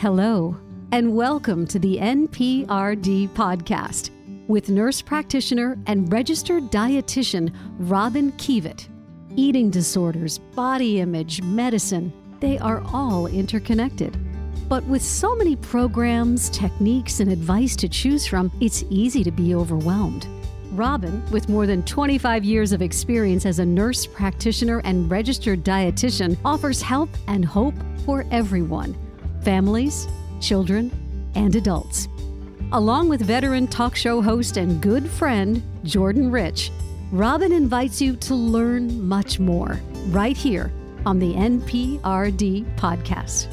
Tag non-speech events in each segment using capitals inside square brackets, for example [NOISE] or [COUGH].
Hello, and welcome to the NPRD podcast with nurse practitioner and registered dietitian Robyn Kievit. Eating disorders, body image, medicine, they are all interconnected. But with so many programs, techniques, and advice to choose from, it's easy to be overwhelmed. Robyn, with more than 25 years of experience as a nurse practitioner and registered dietitian, offers help and hope for everyone families, children, and adults. Along with veteran talk show host and good friend Jordan Rich, Robyn invites you to learn much more right here on the NPRD podcast.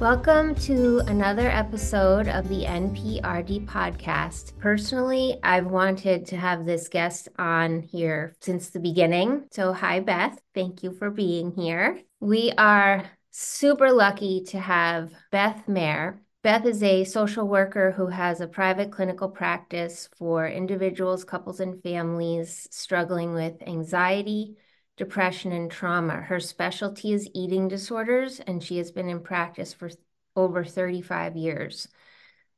Welcome to another episode of the NPRD podcast. Personally, I've wanted to have this guest on here since the beginning. So, hi, Beth. Thank you for being here. We are super lucky to have Beth Mayer. Beth is a social worker who has a private clinical practice for individuals, couples, and families struggling with anxiety, depression, and trauma. Her specialty is eating disorders, and she has been in practice for over 35 years.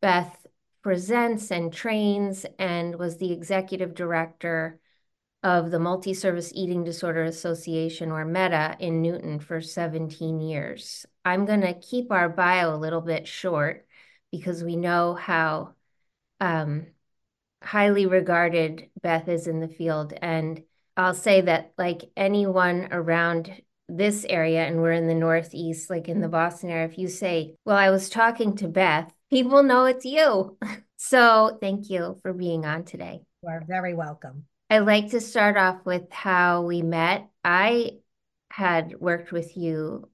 Beth presents and trains and was the executive director of the Multi Service Eating Disorder Association, or MEDA, in Newton for 17 years. I'm going to keep our bio a little bit short because we know how um, highly regarded Beth is in the field. And I'll say that, like anyone around this area, and we're in the Northeast, like in the Boston area, if you say, Well, I was talking to Beth, people know it's you. [LAUGHS] so thank you for being on today. You are very welcome. I'd like to start off with how we met. I had worked with you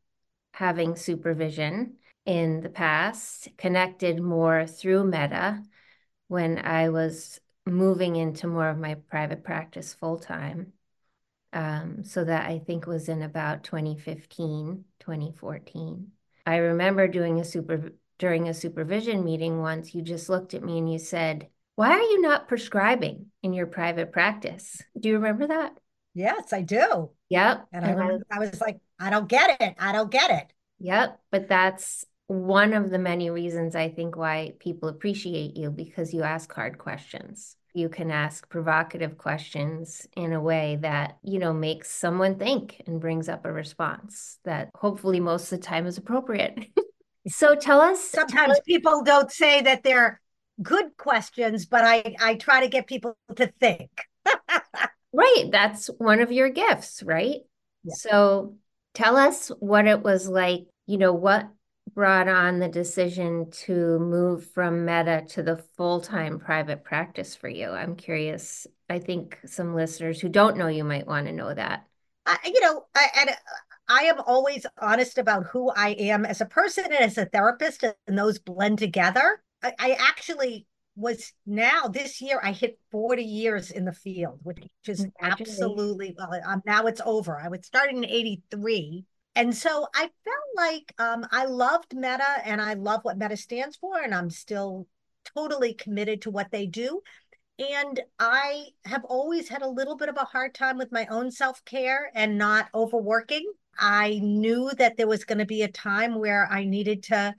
having supervision in the past, connected more through MEDA when I was moving into more of my private practice full time. Um, so that I think was in about 2015, 2014. I remember doing a super during a supervision meeting once, you just looked at me and you said, why are you not prescribing in your private practice? Do you remember that? Yes, I do. Yep. And I, was, I was like, I don't get it. I don't get it. Yep. But that's one of the many reasons I think why people appreciate you because you ask hard questions. You can ask provocative questions in a way that, you know, makes someone think and brings up a response that hopefully most of the time is appropriate. [LAUGHS] so tell us. Sometimes tell us, people don't say that they're good questions, but I, I try to get people to think. [LAUGHS] right. That's one of your gifts, right? Yeah. So tell us what it was like, you know, what brought on the decision to move from MEDA to the full-time private practice for you i'm curious i think some listeners who don't know you might want to know that I, you know I, and I am always honest about who I am as a person and as a therapist, and those blend together. I, I actually was now this year I hit 40 years in the field, which is absolutely well, um, now it's over. I was starting in 83. And so I felt like um, I loved MEDA and I love what MEDA stands for, and I'm still totally committed to what they do. And I have always had a little bit of a hard time with my own self care and not overworking. I knew that there was going to be a time where I needed to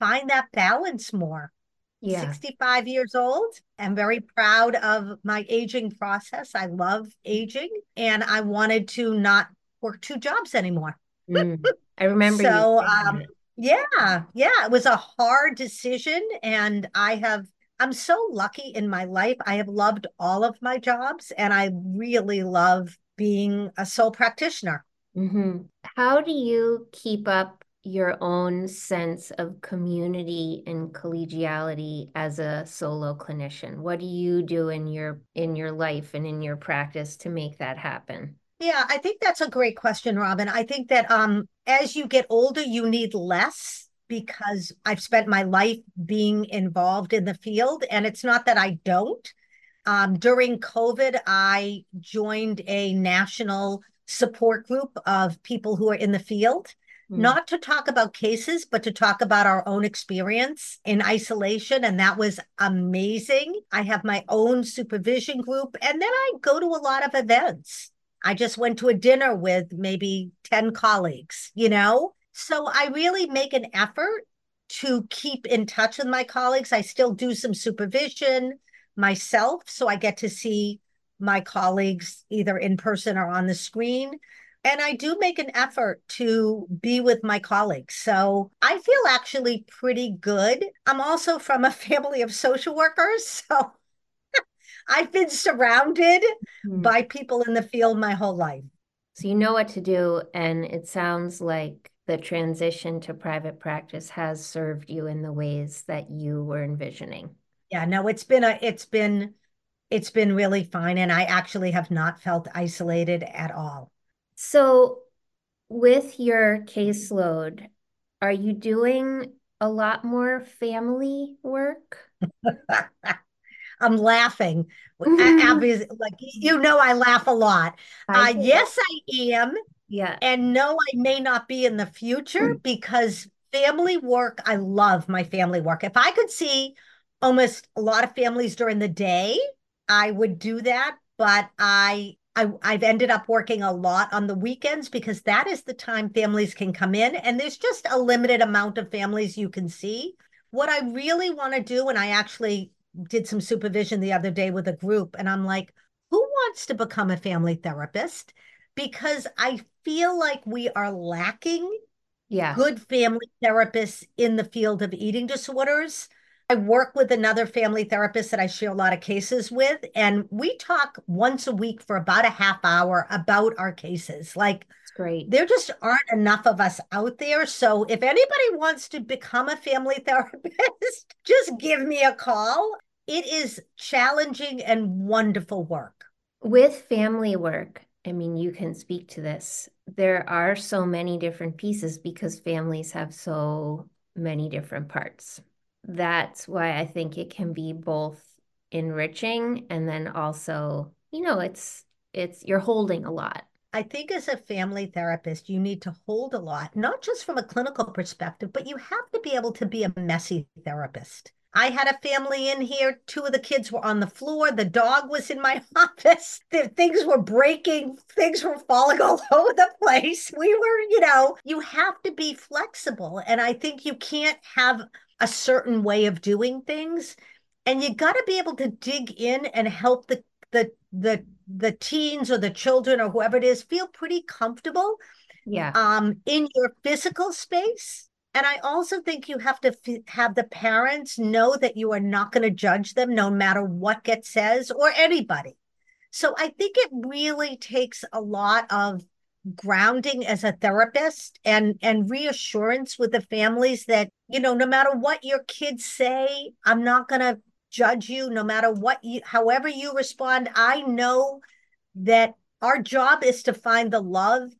find that balance more yeah. 65 years old. I'm very proud of my aging process. I love aging and I wanted to not work two jobs anymore. Mm, I remember. so, um, yeah, yeah, it was a hard decision. And I have, I'm so lucky in my life. I have loved all of my jobs and I really love being a sole practitioner. Mm-hmm. How do you keep up your own sense of community and collegiality as a solo clinician? What do you do in your in your life and in your practice to make that happen? Yeah i think that's a great question Robyn. I think that um as you get older you need less because i've spent my life being involved in the field and it's not that i don't. Um, during covid i joined a national support group of people who are in the field mm. not to talk about cases, but to talk about our own experience in isolation. And that was amazing. I have my own supervision group, and then I go to a lot of events. I just went to a dinner with maybe 10 colleagues, you know? So I really make an effort to keep in touch with my colleagues. I still do some supervision myself, so I get to see my colleagues either in person or on the screen. And I do make an effort to be with my colleagues. So I feel actually pretty good. I'm also from a [LAUGHS] family of social workers. So [LAUGHS] I've been surrounded mm-hmm. by people in the field my whole life. So you know what to do. And it sounds like the transition to private practice has served you in the ways that you were envisioning. Yeah, no, it's been a it's been it's been really fine and I actually have not felt isolated at all. So with your caseload, are you doing a lot more family work? [LAUGHS] I'm laughing. [LAUGHS] Obviously, like you know, I laugh a lot. Uh, yes, I am. Yeah. And no, I may not be in the future mm. because family work, I love my family work. If I could see almost a lot of families during the day, I would do that. But I I, I've ended up working a lot on the weekends because that is the time families can come in, and there's just a limited amount of families you can see. What I really want to do, and I actually did some supervision the other day with a group, and I'm like, who wants to become a family therapist? Because I feel like we are lacking yeah. good family therapists in the field of eating disorders. I work with another family therapist that I share a lot of cases with, and we talk once a week for about a half hour about our cases. Like, great. There just aren't enough of us out there. So, if anybody wants to become a family [LAUGHS] therapist, just give me a call. It is challenging and wonderful work. With family work, I mean, you can speak to this. There are so many different pieces because families have so many different parts that's why I think it can be both enriching and then also, you know, it's it's you're holding a lot. I think as a family therapist, you need to hold a lot, not just from a clinical perspective, but you have to be able to be a messy therapist. I had a family in here. Two of the kids were on the floor. The dog was in my [LAUGHS] office. The things were breaking. Things were falling [LAUGHS] all over the place. We were, you know, you have to be flexible. And I think you can't have a certain way of doing things and you got to be able to dig in and help the the the the teens or the children or whoever it is feel pretty comfortable yeah. um in your physical space. And i also think you have to f- have the parents know that you are not going to judge them no matter what gets says or anybody. So i think it really takes a lot of grounding as a therapist and and reassurance with the families that you know no matter what your kids say i'm not going to judge you no matter what you however you respond i know that our job is to find the love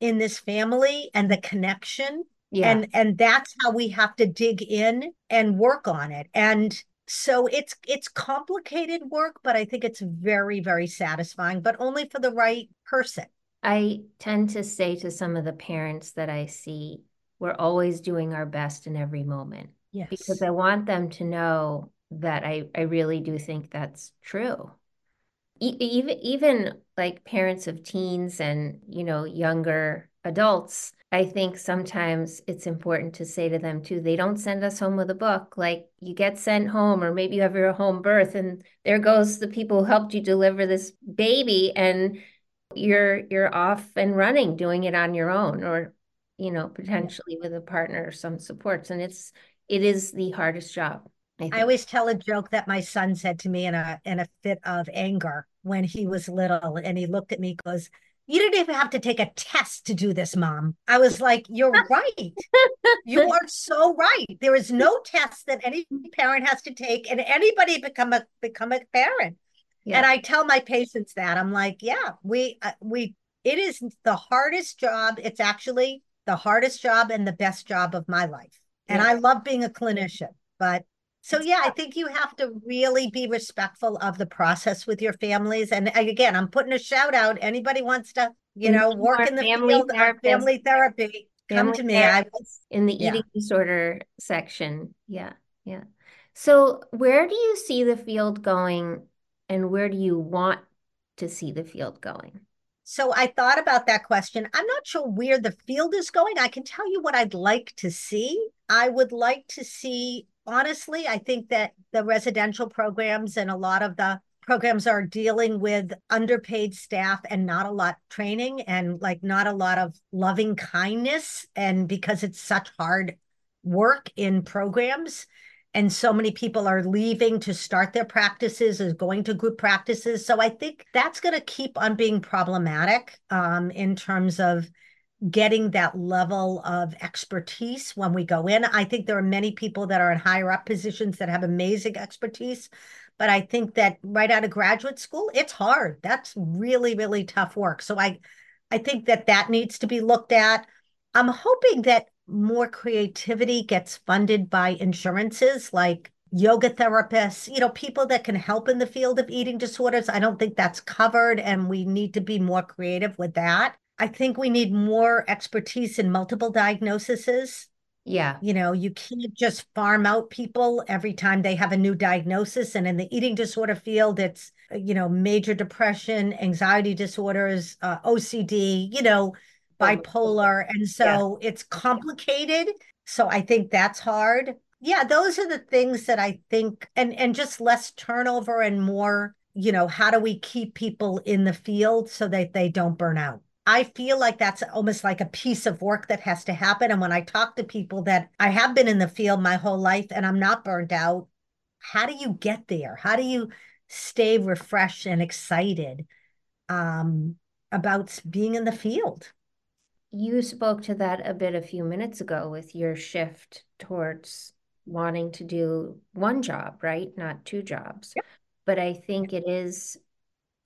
in this family and the connection. Yeah. and and that's how we have to dig in and work on it. And so it's it's complicated work but i think it's very very satisfying but only for the right person I tend to say to some of the parents that I see, we're always doing our best in every moment. Yes. Because I want them to know that I, I really do think that's true. E- even even like parents of teens and you know younger adults, I think sometimes it's important to say to them too, they don't send us home with a book. Like you get sent home, or maybe you have your home birth, and there goes the people who helped you deliver this baby. And you're you're off and running doing it on your own or you know potentially with a partner or some supports and it's it is the hardest job I, I, always tell a joke that my son said to me in a in a fit of anger when he was little and he looked at me goes you didn't even have to take a test to do this mom. I was like you're [LAUGHS] right. You are so right. There is no test that any parent has to take and anybody become a become a parent yeah. And I tell my patients that I'm like, yeah, we uh, we it is the hardest job. It's actually the hardest job and the best job of my life. And I love being a clinician, but so yeah, I think you have to really be respectful of the process with your families. And again, I'm putting a shout out. Anybody wants to, you know, work in the family field of family therapy, come to me. I was in the eating yeah. disorder section. Yeah, yeah. So where do you see the field going and where do you want to see the field going? So I thought about that question. I'm not sure where the field is going. I can tell you what I'd like to see. I would like to see, honestly, I think that the residential programs and a lot of the programs are dealing with underpaid staff and not a lot training and like not a lot of loving kindness and because it's such hard work in programs and so many people are leaving to start their practices or going to group practices so i think that's going to keep on being problematic um, in terms of getting that level of expertise when we go in i think there are many people that are in higher up positions that have amazing expertise but I think that right out of graduate school, it's hard. That's really, really tough work. So I, I think that that needs to be looked at. I'm hoping that more creativity gets funded by insurances like yoga therapists, you know, people that can help in the field of eating disorders. I don't think that's covered, and we need to be more creative with that. I think we need more expertise in multiple diagnoses. Yeah. You know, you can't just farm out people every time they have a new diagnosis. And in the eating disorder field, it's, you know, major depression, anxiety disorders, uh, OCD, you know, bipolar. And so yeah. it's complicated. So I think that's hard. Yeah, those are the things that I think, and and just less turnover and more, you know, how do we keep people in the field so that they don't burn out? I feel like that's almost like a piece of work that has to happen. And when I talk to people that I have been in the field my whole life and I'm not burned out, how do you get there? How do you stay refreshed and excited um, about being in the field? You spoke to that a bit a few minutes ago with your shift towards wanting to do one job, right? Not two jobs. Yep. But I think it is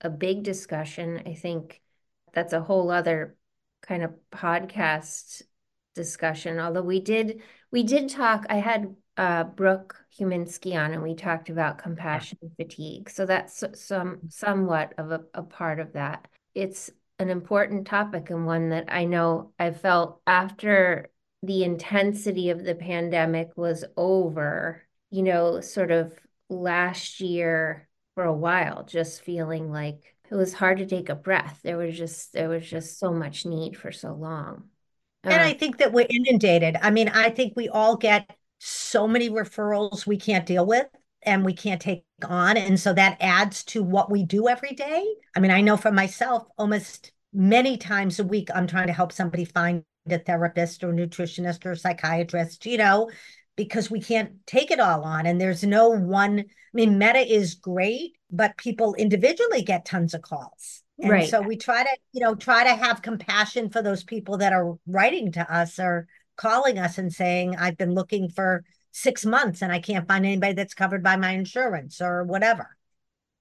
a big discussion. I think that's a whole other kind of podcast discussion. Although we did we did talk. I had uh, Brooke Huminsky on, and we talked about compassion fatigue. So that's some somewhat of a, a part of that. It's an important topic and one that I know I felt after the intensity of the pandemic was over. You know, sort of last year for a while, just feeling like it was hard to take a breath. There was just there was just so much need for so long. Uh, and I think that we're inundated. I mean, I think we all get so many referrals we can't deal with and we can't take on. And so that adds to what we do every day. I mean, I know for myself, almost many times a week, I'm trying to help somebody find a therapist or nutritionist or psychiatrist, you know, because we can't take it all on. And there's no one, I mean, MEDA is great, but people individually get tons of calls. And right. so we try to, you know, try to have compassion for those people that are writing to us or calling us and saying, I've been looking for six months and I can't find anybody that's covered by my insurance or whatever.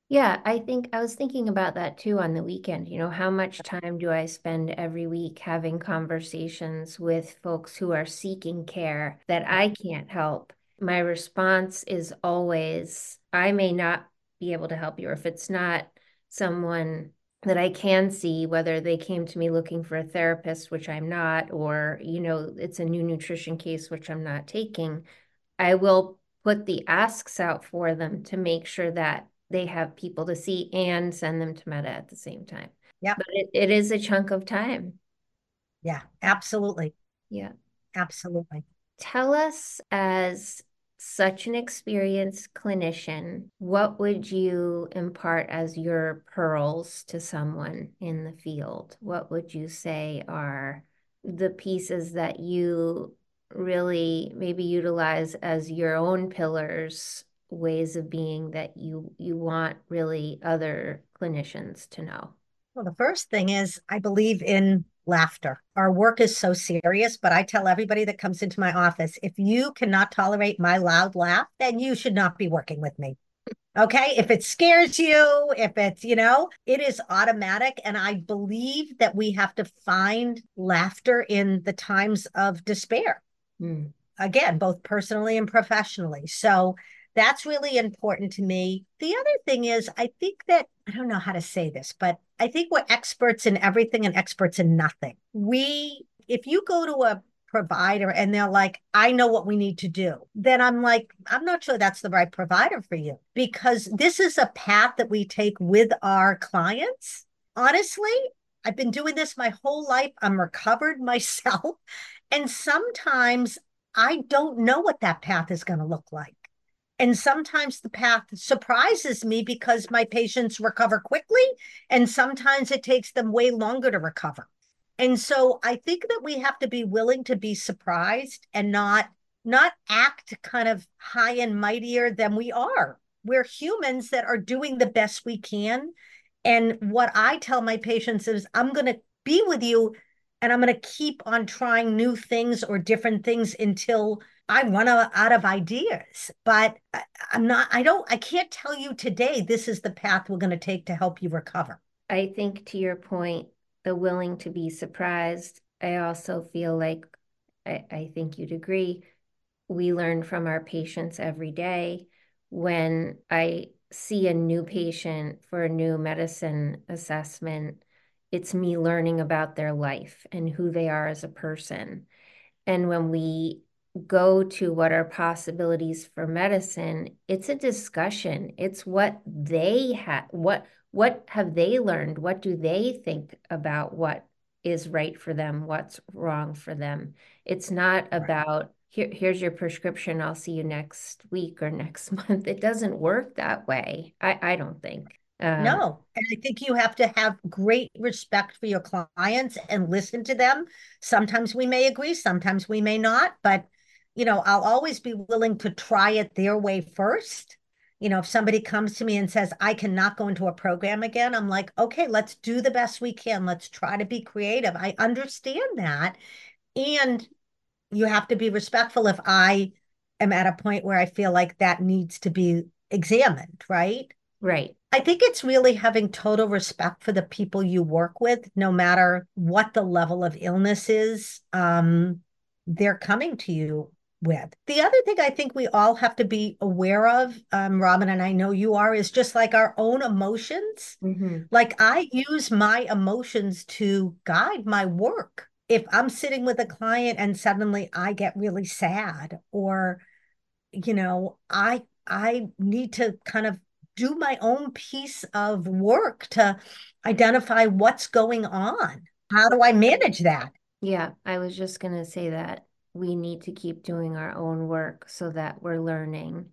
Yeah, I think I was thinking about that too on the weekend. You know, how much time do I spend every week having conversations with folks who are seeking care that I can't help? My response is always, I may not be able to help you, or if it's not someone that I can see, whether they came to me looking for a therapist, which I'm not, or, you know, it's a new nutrition case, which I'm not taking, I will put the asks out for them to make sure that they have people to see and send them to MEDA at the same time. Yeah. But it, it is a chunk of time. Yeah, absolutely. Yeah. Absolutely. Tell us, as such an experienced clinician, what would you impart as your pearls to someone in the field? What would you say are the pieces that you really maybe utilize as your own pillars ways of being that you you want really other clinicians to know? Well, the first thing is I believe in laughter. Our work is so serious, but I tell everybody that comes into my office if you cannot tolerate my loud laugh, then you should not be working with me. Okay. If it scares you, if it's, you know, it is automatic. And I believe that we have to find laughter in the times of despair. Mm. Again, both personally and professionally. So that's really important to me. The other thing is, I think that I don't know how to say this, but I think we're experts in everything and experts in nothing. We, if you go to a provider and they're like, I know what we need to do, then I'm like, I'm not sure that's the right provider for you because this is a path that we take with our clients. Honestly, I've been doing this my whole life. I'm recovered [LAUGHS] myself. And sometimes I don't know what that path is going to look like. And sometimes the path surprises me because my patients recover quickly, and sometimes it takes them way longer to recover. And so I think that we have to be willing to be surprised and not not act kind of high and mightier than we are. We're humans that are doing the best we can. And what I tell my patients is I'm going to be with you and I'm going to keep on trying new things or different things until I run out of ideas. But I'm not, I don't, I can't tell you today this is the path we're going to take to help you recover. I think to your point, the willing to be surprised, I also feel like, I, I think you'd agree, we learn from our patients every day. When I see a new patient for a new medicine assessment, it's me learning about their life and who they are as a person. And when we go to what are possibilities for medicine, it's a discussion. It's what they have, what what have they learned? What do they think about what is right for them? What's wrong for them? It's not right. about here, here's your prescription. I'll see you next week or [LAUGHS] next month. It doesn't work that way. I, I don't think. Uh, no. And I think you have to have great respect for your clients and listen to them. Sometimes we may agree, sometimes we may not, but you know, I'll always be willing to try it their way first. You know, if somebody comes to me and says, I cannot go into a program again, I'm like, okay, let's do the best we can. Let's try to be creative. I understand that. And you have to be respectful if I am at a point where I feel like that needs to be examined, right? Right. I think it's really having total respect for the people you work with, no matter what the level of illness is. Um, they're coming to you with. The other thing I think we all have to be aware of, um, Robyn, and I know you are, is just like our own emotions. Mm-hmm. Like I use my emotions to guide my work. If I'm sitting with a client and suddenly I get really sad, or, you know, I I need to kind of do my own piece of work to identify what's going on. How do I manage that? Yeah, I was just going to say that we need to keep doing our own work so that we're learning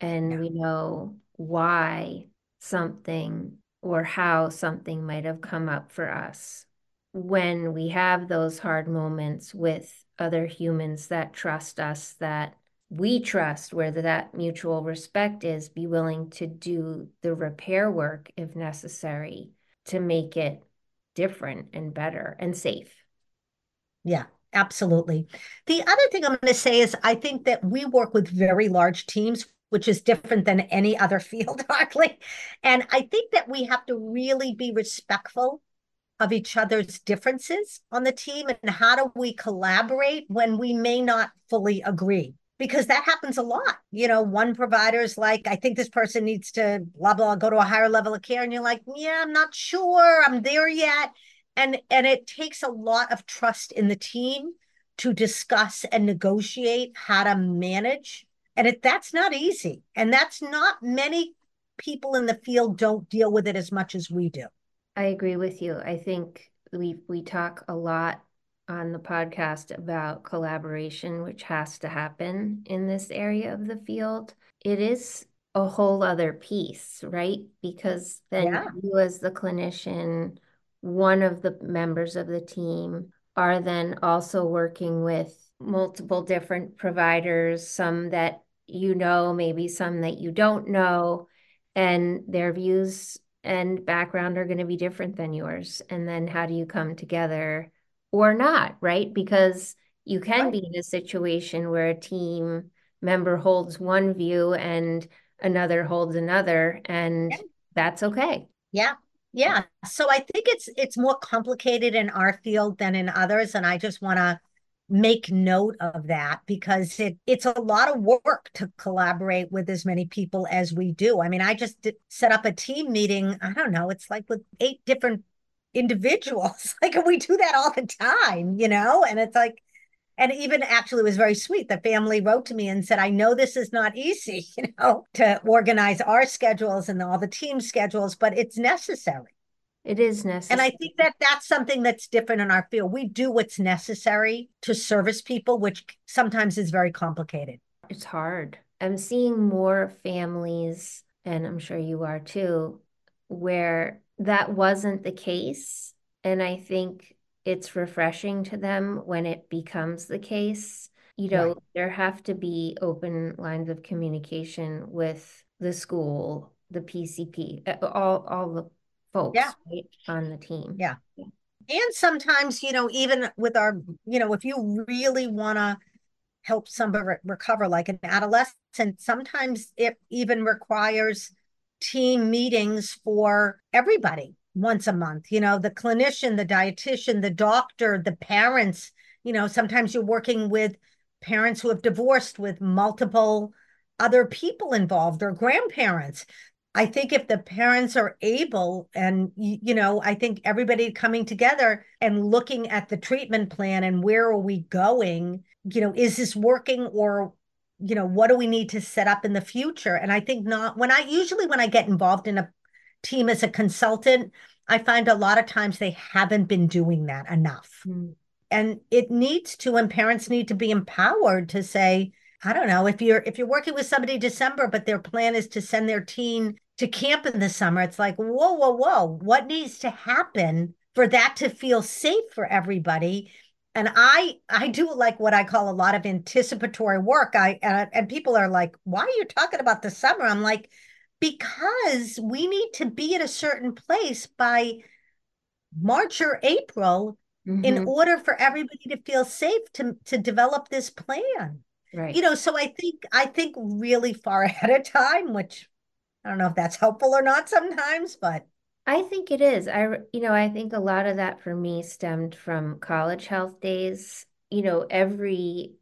and yeah. we know why something or how something might have come up for us when we have those hard moments with other humans that trust us that we trust where that mutual respect is be willing to do the repair work if necessary to make it different and better and safe. Yeah absolutely. The other thing i'm going to say is i think that we work with very large teams which is different than any other [LAUGHS] field hardly and i think that we have to really be respectful of each other's differences on the team and how do we collaborate when we may not fully agree because that happens a lot. You know, one provider's like, I think this person needs to blah blah go to a higher level of care, and you're like, yeah, I'm not sure, I'm there yet, and and it takes a lot of trust in the team to discuss and negotiate how to manage, and it that's not easy, and that's not many people in the field don't deal with it as much as we do. I agree with you. I think we we talk a lot on the podcast about collaboration, which has to happen in this area of the field, it is a whole other piece, right? Because then yeah. you, as the clinician, one of the members of the team, are then also working with multiple different providers, some that you know, maybe some that you don't know, and their views and background are going to be different than yours. And then how do you come together or not, right? Because you can right. be in a situation where a team member holds one view and another holds another, and yeah. that's okay. Yeah. Yeah. So I think it's it's more complicated in our field than in others. And I just want to make note of that because it it's a lot of work to collaborate with as many people as we do. I mean, I just did, set up a team meeting. I don't know, it's like with eight different individuals. [LAUGHS] Like we do that all the time, you know? And it's like, and even actually was very sweet. The family wrote to me and said, I know this is not easy, [LAUGHS] you know, to organize our schedules and all the team schedules, but it's necessary. It is necessary. And I think that that's something that's different in our field. We do what's necessary to service people, which sometimes is very complicated. It's hard. I'm seeing more families, and I'm sure you are too, where that wasn't the case. And I think it's refreshing to them when it becomes the case. You know, right. there have to be open lines of communication with the school, the PCP, all all the folks yeah. right, on the team. Yeah. yeah. And sometimes, you know, even with our, you know, if you really want to help somebody re- recover, like an adolescent, sometimes it even requires team meetings for everybody once a month. You know, the clinician, the dietitian, the doctor, the parents. You know, sometimes you're working with parents who have divorced with multiple other people involved or grandparents. I think if the parents are able, and you know, I think everybody coming together and looking at the treatment plan and where are we going, you know, is this working or, you know, what do we need to set up in the future? And I think not when I usually when I get involved in a team as a consultant, I find a lot of times they haven't been doing that enough. Mm. And it needs to, and parents need to be empowered to say, I don't know, if you're if you're working with somebody December, but their plan is to send their teen to camp in the summer, it's like, whoa, whoa, whoa, what needs to happen for that to feel safe for everybody? And I I do like what I call a lot of anticipatory work. I and, and people are like, why are you talking about the summer? I'm like, because we need to be at a certain place by March or April mm-hmm. in order for everybody to feel safe to to develop this plan. Right. You know, so I think I think really far [LAUGHS] ahead of time, which I don't know if that's helpful or not sometimes, but I think it is. I you know, I think a lot of that for me stemmed from college health days. You know, every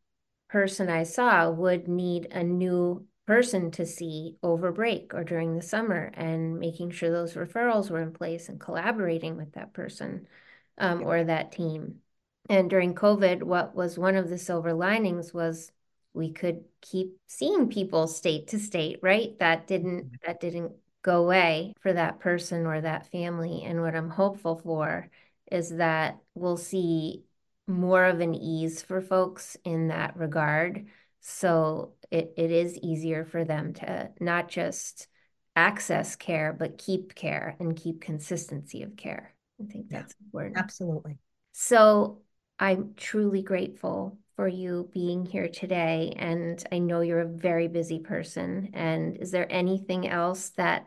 person I saw would need a new person to see over break or during the summer and making sure those referrals were in place and collaborating with that person um, or that team. And during COVID, what was one of the silver linings was we could keep seeing people state to state, right? That didn't mm-hmm. that didn't go away for that person or that family. And what I'm hopeful for is that we'll see more of an ease for folks in that regard. So it, it is easier for them to not just access care, but keep care and keep consistency of care. I think that's yeah, important. Absolutely. So I'm truly grateful for you being here today. And I know you're a very busy person. And is there anything else that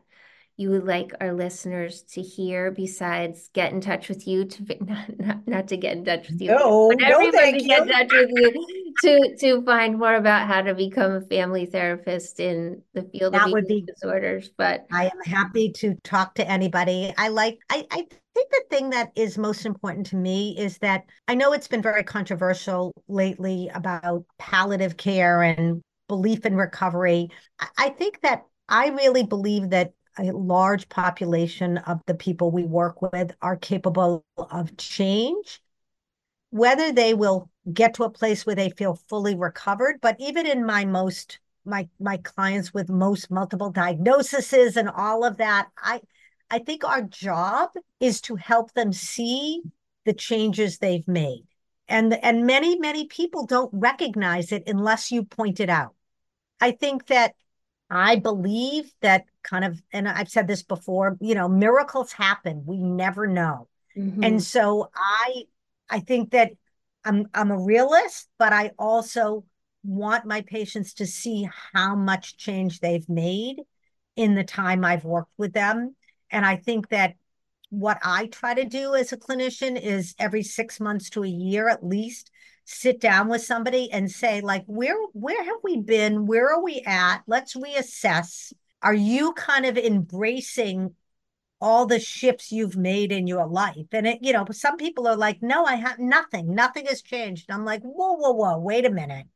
you would like our listeners to hear besides get in touch with you to [LAUGHS] not, not, not to get in touch with you no, but everybody no, get in touch with you to to find more about how to become a family therapist in the field that of would be, disorders but i am happy to talk to anybody. I like i i think the thing that is most important to me is that i know it's been very controversial lately about palliative care and belief in recovery. I think that I really believe that a large population of the people we work with are capable of change, whether they will get to a place where they feel fully recovered. But even in my most my my clients with most multiple diagnoses and all of that, I I think our job is to help them see the changes they've made. And and many many people don't recognize it unless you point it out. I think that I believe that kind of, and I've said this before, you know, miracles happen. We never know. Mm-hmm. And so I, I think that I'm, I'm a realist, but I also want my patients to see how much change they've made in the time I've worked with them. And I think that what I try to do as a clinician is every six months to a year at least sit down with somebody and say like where where have we been? Where are we at? Let's reassess. Are you kind of embracing all the shifts you've made in your life? And it you know some people are like no i have nothing. Nothing has changed. I'm like whoa whoa whoa. Wait a minute.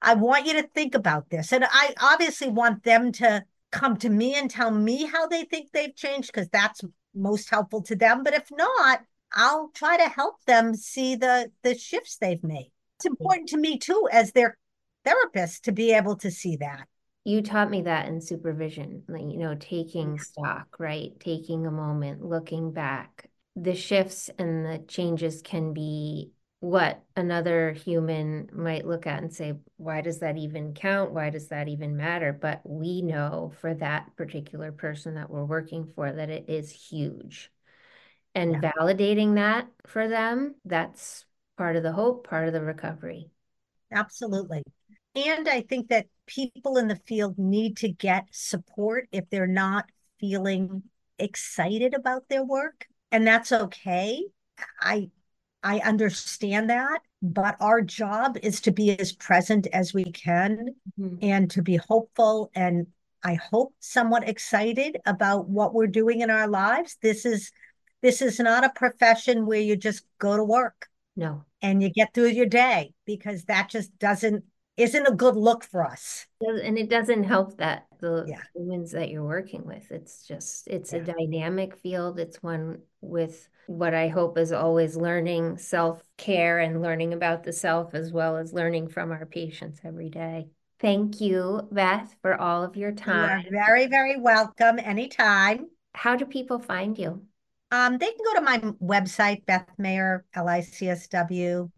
I want you to think about this. And i obviously want them to come to me and tell me how they think they've changed because that's most helpful to them. But if not i'll try to help them see the the shifts they've made it's important to me too as their therapist to be able to see that you taught me that in supervision, like, you know, taking stock, right? Taking a moment, looking back. The shifts and the changes can be what another human might look at and say, why does that even count? Why does that even matter? But we know for that particular person that we're working for that it is huge. And yeah. validating that for them, that's part of the hope, part of the recovery. Absolutely. And I think that people in the field need to get support if they're not feeling excited about their work. And that's okay. I I understand that, but our job is to be as present as we can mm-hmm. and to be hopeful and I hope somewhat excited about what we're doing in our lives. This is this is not a profession where you just go to work. No. And you get through your day because that just doesn't isn't a good look for us. And it doesn't help that the yeah. humans that you're working with. It's just it's yeah. a dynamic field. It's one with what I hope is always learning self-care and learning about the self as well as learning from our patients every day. Thank you, Beth, for all of your time. You are very, very welcome anytime. How do people find you? Um, they can go to my website, Beth Mayer, L-I-C-S-W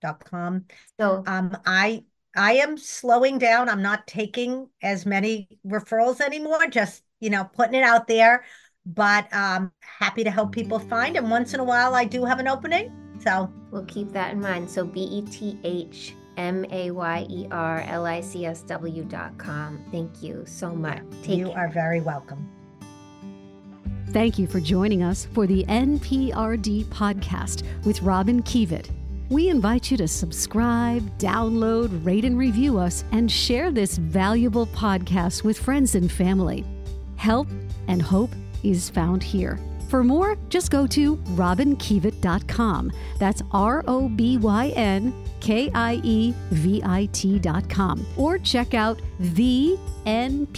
dot com. So um, I I am slowing down. I'm not taking as many referrals anymore, just, you know, putting it out there. But um happy to help people find. And once in a while I do have an opening. So we'll keep that in mind. So B E T H M A Y E R L I C S W dot com. Thank you so much. Take you care. are very welcome. Thank you for joining us for the NPRD podcast with Robyn Kievit. We invite you to subscribe, download, rate, and review us, and share this valuable podcast with friends and family. Help and hope is found here. For more, just go to robynkievit.com. That's R O B Y N K I E V I T.com. Or check out the NPRD.com.